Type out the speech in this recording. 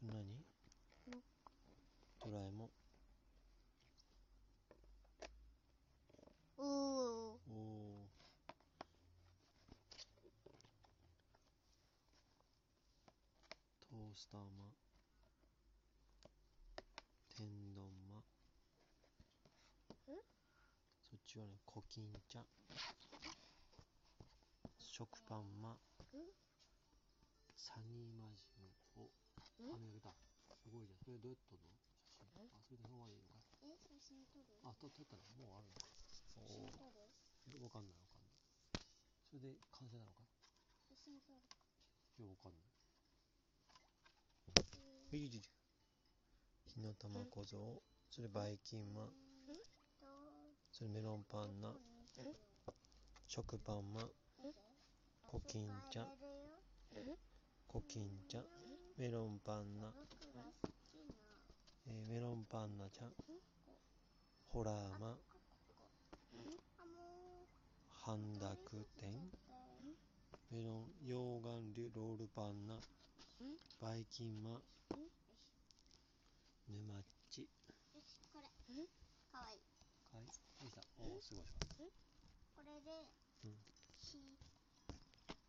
それ何？ドラえもん。おおおおトースターマ天丼マそっちはねコキンちゃん。食パンマサニーマジンおあ見上げた。すごいじゃん。それどうやって撮るの？写真。あそれでそのままでいいのか？え？写真撮る？あと撮ったの？もうあるの？写お真撮る？おわかんないわかんない。それで完成なのか？写真撮る。いやわかんない。いいじ火の玉小僧それバイキンマンそれメロンパンナ食パンマンコキンちゃんコキンちゃんメロンパンナ、えーメロンパンナちゃん。ホラーマ。半濁点メロン溶岩流ロールパンナバイキンマ。ン沼っち。これ。かわいい。はい、よいしょおーすごいすごい。これでうん。火